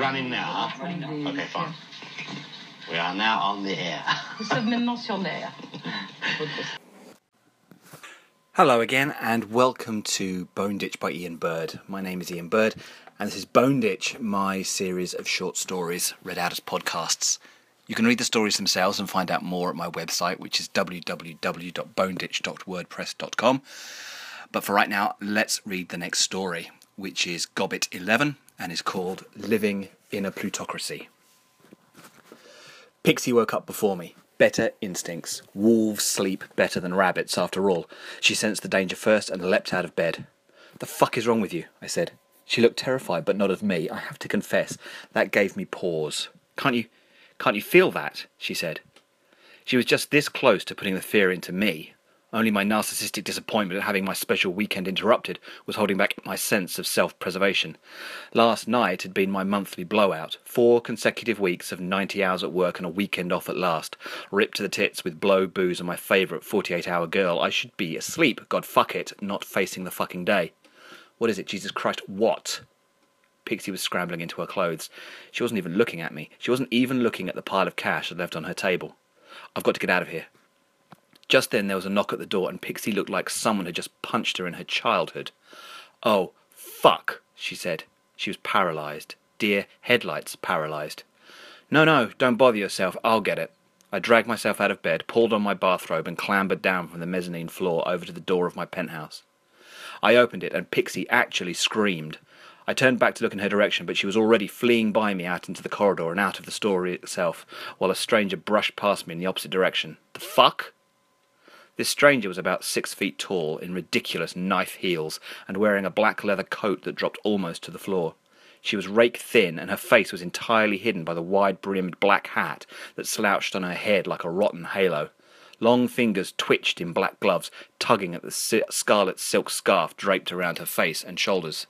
we're running now, huh? Okay, fine. We are now on the air. Nous sommes maintenant sur l'air. Hello again, and welcome to Bone Ditch by Ian Bird. My name is Ian Bird, and this is Bone Ditch, my series of short stories read out as podcasts. You can read the stories themselves and find out more at my website, which is www.boneditch.wordpress.com. But for right now, let's read the next story, which is Gobbit 11 and is called Living in a Plutocracy. Pixie woke up before me. Better instincts. Wolves sleep better than rabbits, after all. She sensed the danger first and leapt out of bed. The fuck is wrong with you? I said. She looked terrified, but not of me. I have to confess, that gave me pause. Can't you, can't you feel that? She said. She was just this close to putting the fear into me. Only my narcissistic disappointment at having my special weekend interrupted was holding back my sense of self preservation. Last night had been my monthly blowout. Four consecutive weeks of 90 hours at work and a weekend off at last. Ripped to the tits with blow, booze, and my favourite 48 hour girl. I should be asleep, God fuck it, not facing the fucking day. What is it, Jesus Christ? What? Pixie was scrambling into her clothes. She wasn't even looking at me. She wasn't even looking at the pile of cash I'd left on her table. I've got to get out of here. Just then there was a knock at the door, and Pixie looked like someone had just punched her in her childhood. Oh, fuck, she said. She was paralysed. Deer headlights paralysed. No, no, don't bother yourself. I'll get it. I dragged myself out of bed, pulled on my bathrobe, and clambered down from the mezzanine floor over to the door of my penthouse. I opened it, and Pixie actually screamed. I turned back to look in her direction, but she was already fleeing by me out into the corridor and out of the story itself, while a stranger brushed past me in the opposite direction. The fuck? This stranger was about six feet tall, in ridiculous knife heels, and wearing a black leather coat that dropped almost to the floor. She was rake thin, and her face was entirely hidden by the wide brimmed black hat that slouched on her head like a rotten halo. Long fingers twitched in black gloves, tugging at the scarlet silk scarf draped around her face and shoulders.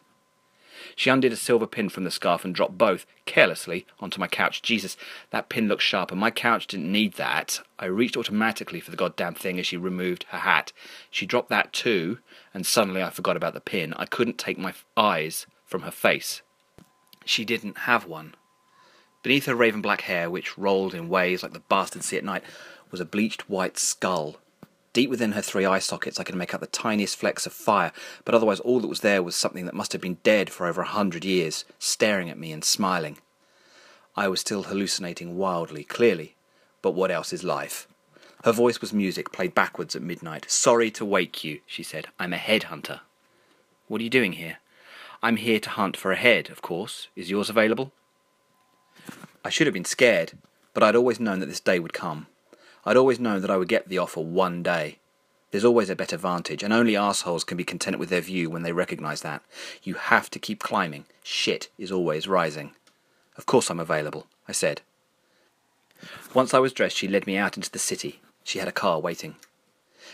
She undid a silver pin from the scarf and dropped both, carelessly, onto my couch. Jesus, that pin looked sharp, and my couch didn't need that. I reached automatically for the goddamn thing as she removed her hat. She dropped that too, and suddenly I forgot about the pin. I couldn't take my eyes from her face. She didn't have one. Beneath her raven black hair, which rolled in waves like the bastard sea at night, was a bleached white skull. Deep within her three eye sockets, I could make out the tiniest flecks of fire, but otherwise all that was there was something that must have been dead for over a hundred years, staring at me and smiling. I was still hallucinating wildly, clearly, but what else is life? Her voice was music, played backwards at midnight. Sorry to wake you, she said. I'm a headhunter. What are you doing here? I'm here to hunt for a head, of course. Is yours available? I should have been scared, but I'd always known that this day would come. I'd always known that I would get the offer one day. There's always a better vantage, and only assholes can be content with their view when they recognize that. You have to keep climbing. Shit is always rising. Of course I'm available, I said. Once I was dressed, she led me out into the city. She had a car waiting.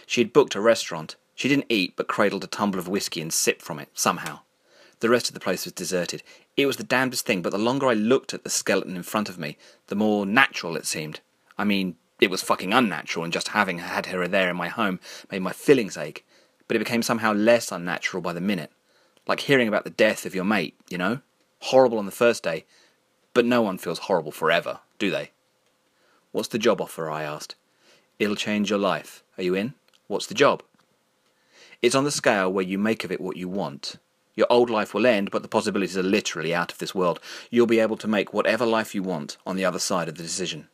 She had booked a restaurant. She didn't eat, but cradled a tumbler of whiskey and sipped from it, somehow. The rest of the place was deserted. It was the damnedest thing, but the longer I looked at the skeleton in front of me, the more natural it seemed. I mean, it was fucking unnatural, and just having had her there in my home made my feelings ache. But it became somehow less unnatural by the minute. Like hearing about the death of your mate, you know? Horrible on the first day, but no one feels horrible forever, do they? What's the job offer? I asked. It'll change your life. Are you in? What's the job? It's on the scale where you make of it what you want. Your old life will end, but the possibilities are literally out of this world. You'll be able to make whatever life you want on the other side of the decision.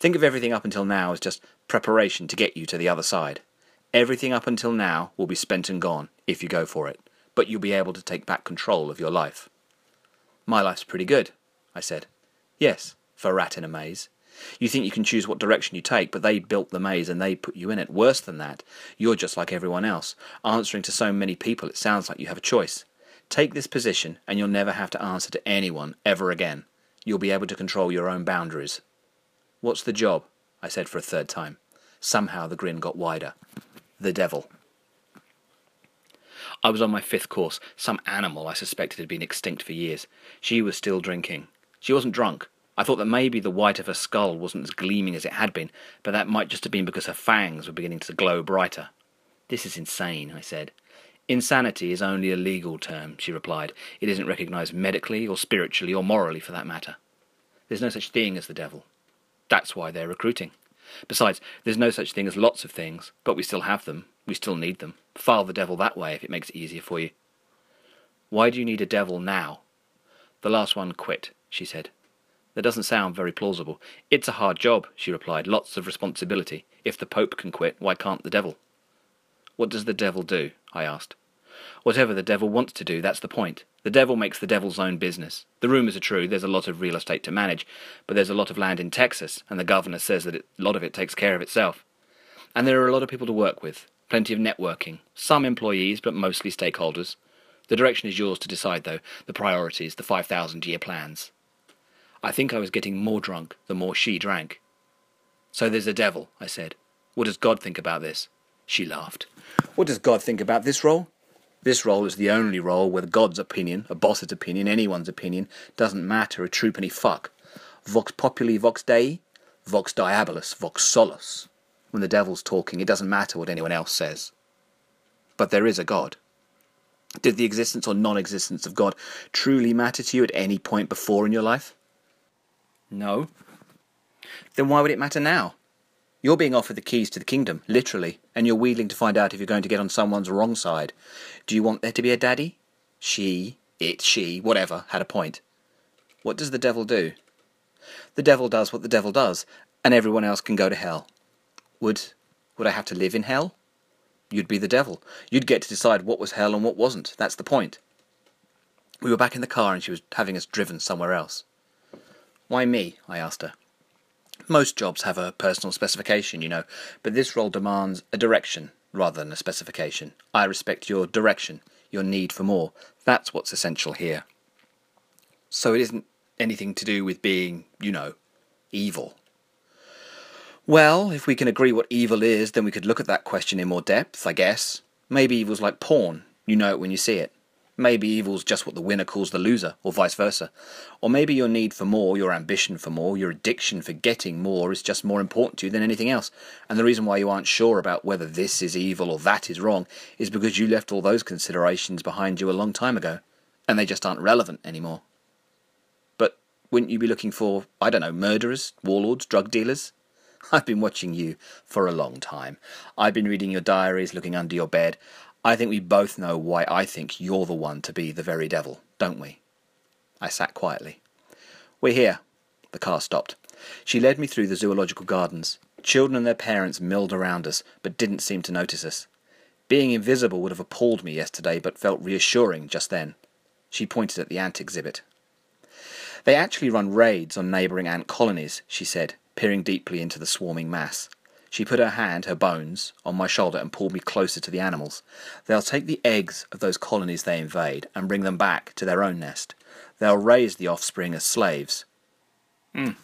Think of everything up until now as just preparation to get you to the other side. Everything up until now will be spent and gone if you go for it, but you'll be able to take back control of your life. My life's pretty good, I said. Yes, for a rat in a maze. You think you can choose what direction you take, but they built the maze and they put you in it. Worse than that, you're just like everyone else. Answering to so many people, it sounds like you have a choice. Take this position, and you'll never have to answer to anyone ever again. You'll be able to control your own boundaries. What's the job? I said for a third time. Somehow the grin got wider. The devil. I was on my fifth course. Some animal I suspected had been extinct for years. She was still drinking. She wasn't drunk. I thought that maybe the white of her skull wasn't as gleaming as it had been, but that might just have been because her fangs were beginning to glow brighter. This is insane, I said. Insanity is only a legal term, she replied. It isn't recognized medically or spiritually or morally for that matter. There's no such thing as the devil. That's why they're recruiting. Besides, there's no such thing as lots of things, but we still have them. We still need them. File the devil that way if it makes it easier for you. Why do you need a devil now? The last one quit, she said. That doesn't sound very plausible. It's a hard job, she replied. Lots of responsibility. If the Pope can quit, why can't the devil? What does the devil do? I asked. Whatever the devil wants to do, that's the point. The devil makes the devil's own business. The rumours are true, there's a lot of real estate to manage, but there's a lot of land in Texas, and the governor says that it, a lot of it takes care of itself. And there are a lot of people to work with, plenty of networking, some employees, but mostly stakeholders. The direction is yours to decide, though, the priorities, the 5,000 year plans. I think I was getting more drunk the more she drank. So there's a devil, I said. What does God think about this? She laughed. What does God think about this role? This role is the only role where God's opinion, a boss's opinion, anyone's opinion, doesn't matter a troopany fuck. Vox populi, vox dei, vox diabolus, vox solus. When the devil's talking, it doesn't matter what anyone else says. But there is a God. Did the existence or non existence of God truly matter to you at any point before in your life? No. Then why would it matter now? You're being offered the keys to the kingdom, literally, and you're wheedling to find out if you're going to get on someone's wrong side. Do you want there to be a daddy? She, it, she, whatever, had a point. What does the devil do? The devil does what the devil does, and everyone else can go to hell. Would would I have to live in hell? You'd be the devil. You'd get to decide what was hell and what wasn't. That's the point. We were back in the car and she was having us driven somewhere else. Why me? I asked her. Most jobs have a personal specification, you know, but this role demands a direction rather than a specification. I respect your direction, your need for more. That's what's essential here. So it isn't anything to do with being, you know, evil. Well, if we can agree what evil is, then we could look at that question in more depth, I guess. Maybe evil's like porn. You know it when you see it. Maybe evil's just what the winner calls the loser, or vice versa. Or maybe your need for more, your ambition for more, your addiction for getting more is just more important to you than anything else. And the reason why you aren't sure about whether this is evil or that is wrong is because you left all those considerations behind you a long time ago, and they just aren't relevant anymore. But wouldn't you be looking for, I don't know, murderers, warlords, drug dealers? I've been watching you for a long time. I've been reading your diaries, looking under your bed. I think we both know why I think you're the one to be the very devil, don't we? I sat quietly. We're here. The car stopped. She led me through the zoological gardens. Children and their parents milled around us, but didn't seem to notice us. Being invisible would have appalled me yesterday, but felt reassuring just then. She pointed at the ant exhibit. They actually run raids on neighbouring ant colonies, she said, peering deeply into the swarming mass. She put her hand, her bones, on my shoulder and pulled me closer to the animals. They'll take the eggs of those colonies they invade and bring them back to their own nest. They'll raise the offspring as slaves. Mm.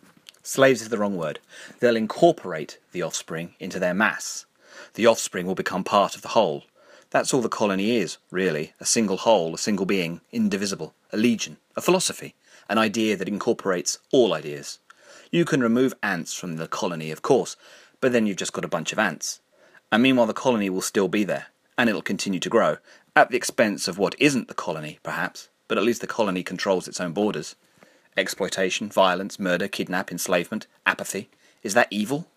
Slaves is the wrong word. They'll incorporate the offspring into their mass. The offspring will become part of the whole. That's all the colony is, really a single whole, a single being, indivisible, a legion, a philosophy, an idea that incorporates all ideas. You can remove ants from the colony, of course, but then you've just got a bunch of ants. And meanwhile, the colony will still be there, and it'll continue to grow, at the expense of what isn't the colony, perhaps, but at least the colony controls its own borders. Exploitation, violence, murder, kidnap, enslavement, apathy. Is that evil?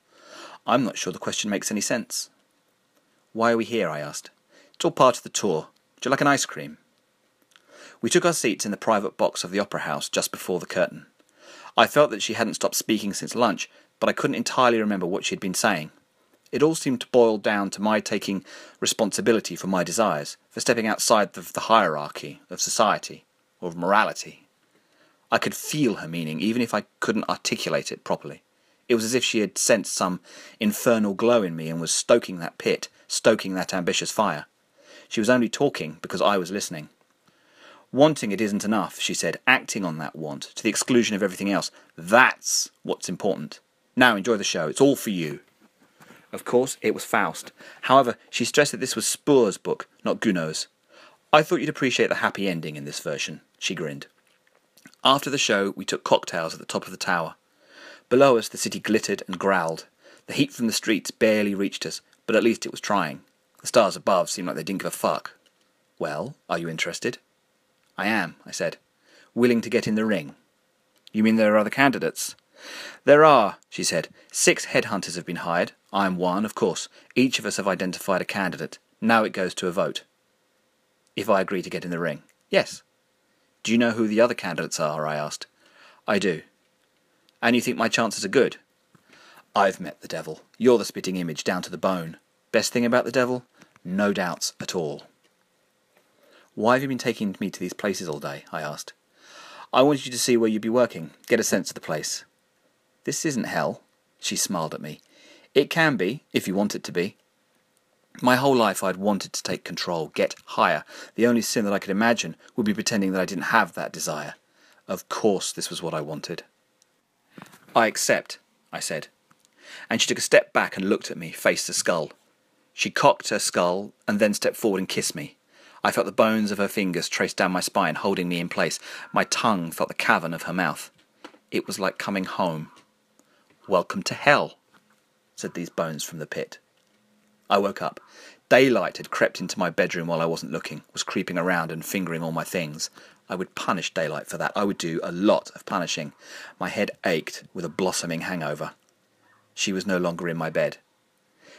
I'm not sure the question makes any sense. Why are we here? I asked. It's all part of the tour. Would you like an ice cream? We took our seats in the private box of the opera house just before the curtain. I felt that she hadn't stopped speaking since lunch, but I couldn't entirely remember what she had been saying. It all seemed to boil down to my taking responsibility for my desires, for stepping outside the, the hierarchy of society or of morality. I could feel her meaning, even if I couldn't articulate it properly. It was as if she had sensed some infernal glow in me and was stoking that pit, stoking that ambitious fire. She was only talking because I was listening. Wanting it isn't enough, she said, acting on that want, to the exclusion of everything else. That's what's important. Now enjoy the show. It's all for you. Of course, it was Faust. However, she stressed that this was Spohr's book, not Gounod's. I thought you'd appreciate the happy ending in this version, she grinned. After the show, we took cocktails at the top of the tower. Below us, the city glittered and growled. The heat from the streets barely reached us, but at least it was trying. The stars above seemed like they didn't give a fuck. Well, are you interested? I am, I said. Willing to get in the ring? You mean there are other candidates? There are, she said. Six headhunters have been hired. I'm one, of course. Each of us have identified a candidate. Now it goes to a vote. If I agree to get in the ring? Yes. Do you know who the other candidates are? I asked. I do. And you think my chances are good? I've met the devil. You're the spitting image, down to the bone. Best thing about the devil? No doubts at all. Why have you been taking me to these places all day? I asked. I wanted you to see where you'd be working, get a sense of the place. This isn't hell, she smiled at me. It can be, if you want it to be. My whole life I'd wanted to take control, get higher. The only sin that I could imagine would be pretending that I didn't have that desire. Of course this was what I wanted. I accept, I said. And she took a step back and looked at me, face to skull. She cocked her skull and then stepped forward and kissed me. I felt the bones of her fingers trace down my spine, holding me in place. My tongue felt the cavern of her mouth. It was like coming home. Welcome to hell, said these bones from the pit. I woke up. Daylight had crept into my bedroom while I wasn't looking, was creeping around and fingering all my things. I would punish Daylight for that. I would do a lot of punishing. My head ached with a blossoming hangover. She was no longer in my bed.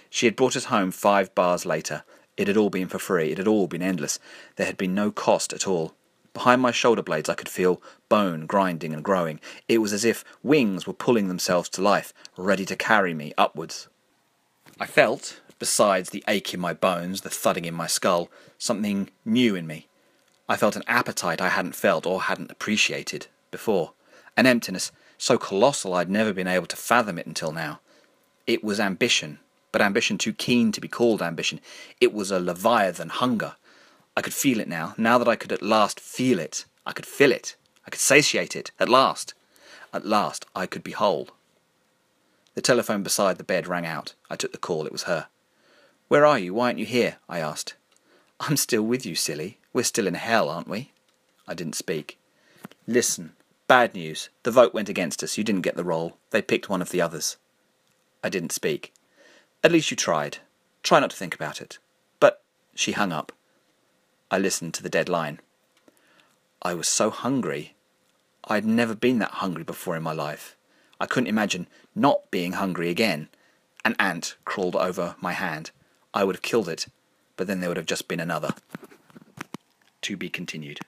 She had brought us home five bars later. It had all been for free. It had all been endless. There had been no cost at all. Behind my shoulder blades I could feel bone grinding and growing. It was as if wings were pulling themselves to life, ready to carry me upwards. I felt, besides the ache in my bones, the thudding in my skull, something new in me. I felt an appetite I hadn't felt or hadn't appreciated before. An emptiness so colossal I'd never been able to fathom it until now. It was ambition, but ambition too keen to be called ambition. It was a leviathan hunger. I could feel it now, now that I could at last feel it. I could fill it. I could satiate it, at last. At last I could be whole. The telephone beside the bed rang out. I took the call. It was her. Where are you? Why aren't you here? I asked. I'm still with you, silly. We're still in hell, aren't we? I didn't speak. Listen, bad news. The vote went against us. You didn't get the role. They picked one of the others. I didn't speak. At least you tried. Try not to think about it. But she hung up. I listened to the dead line. I was so hungry. I'd never been that hungry before in my life. I couldn't imagine not being hungry again. An ant crawled over my hand. I would have killed it, but then there would have just been another. To be continued.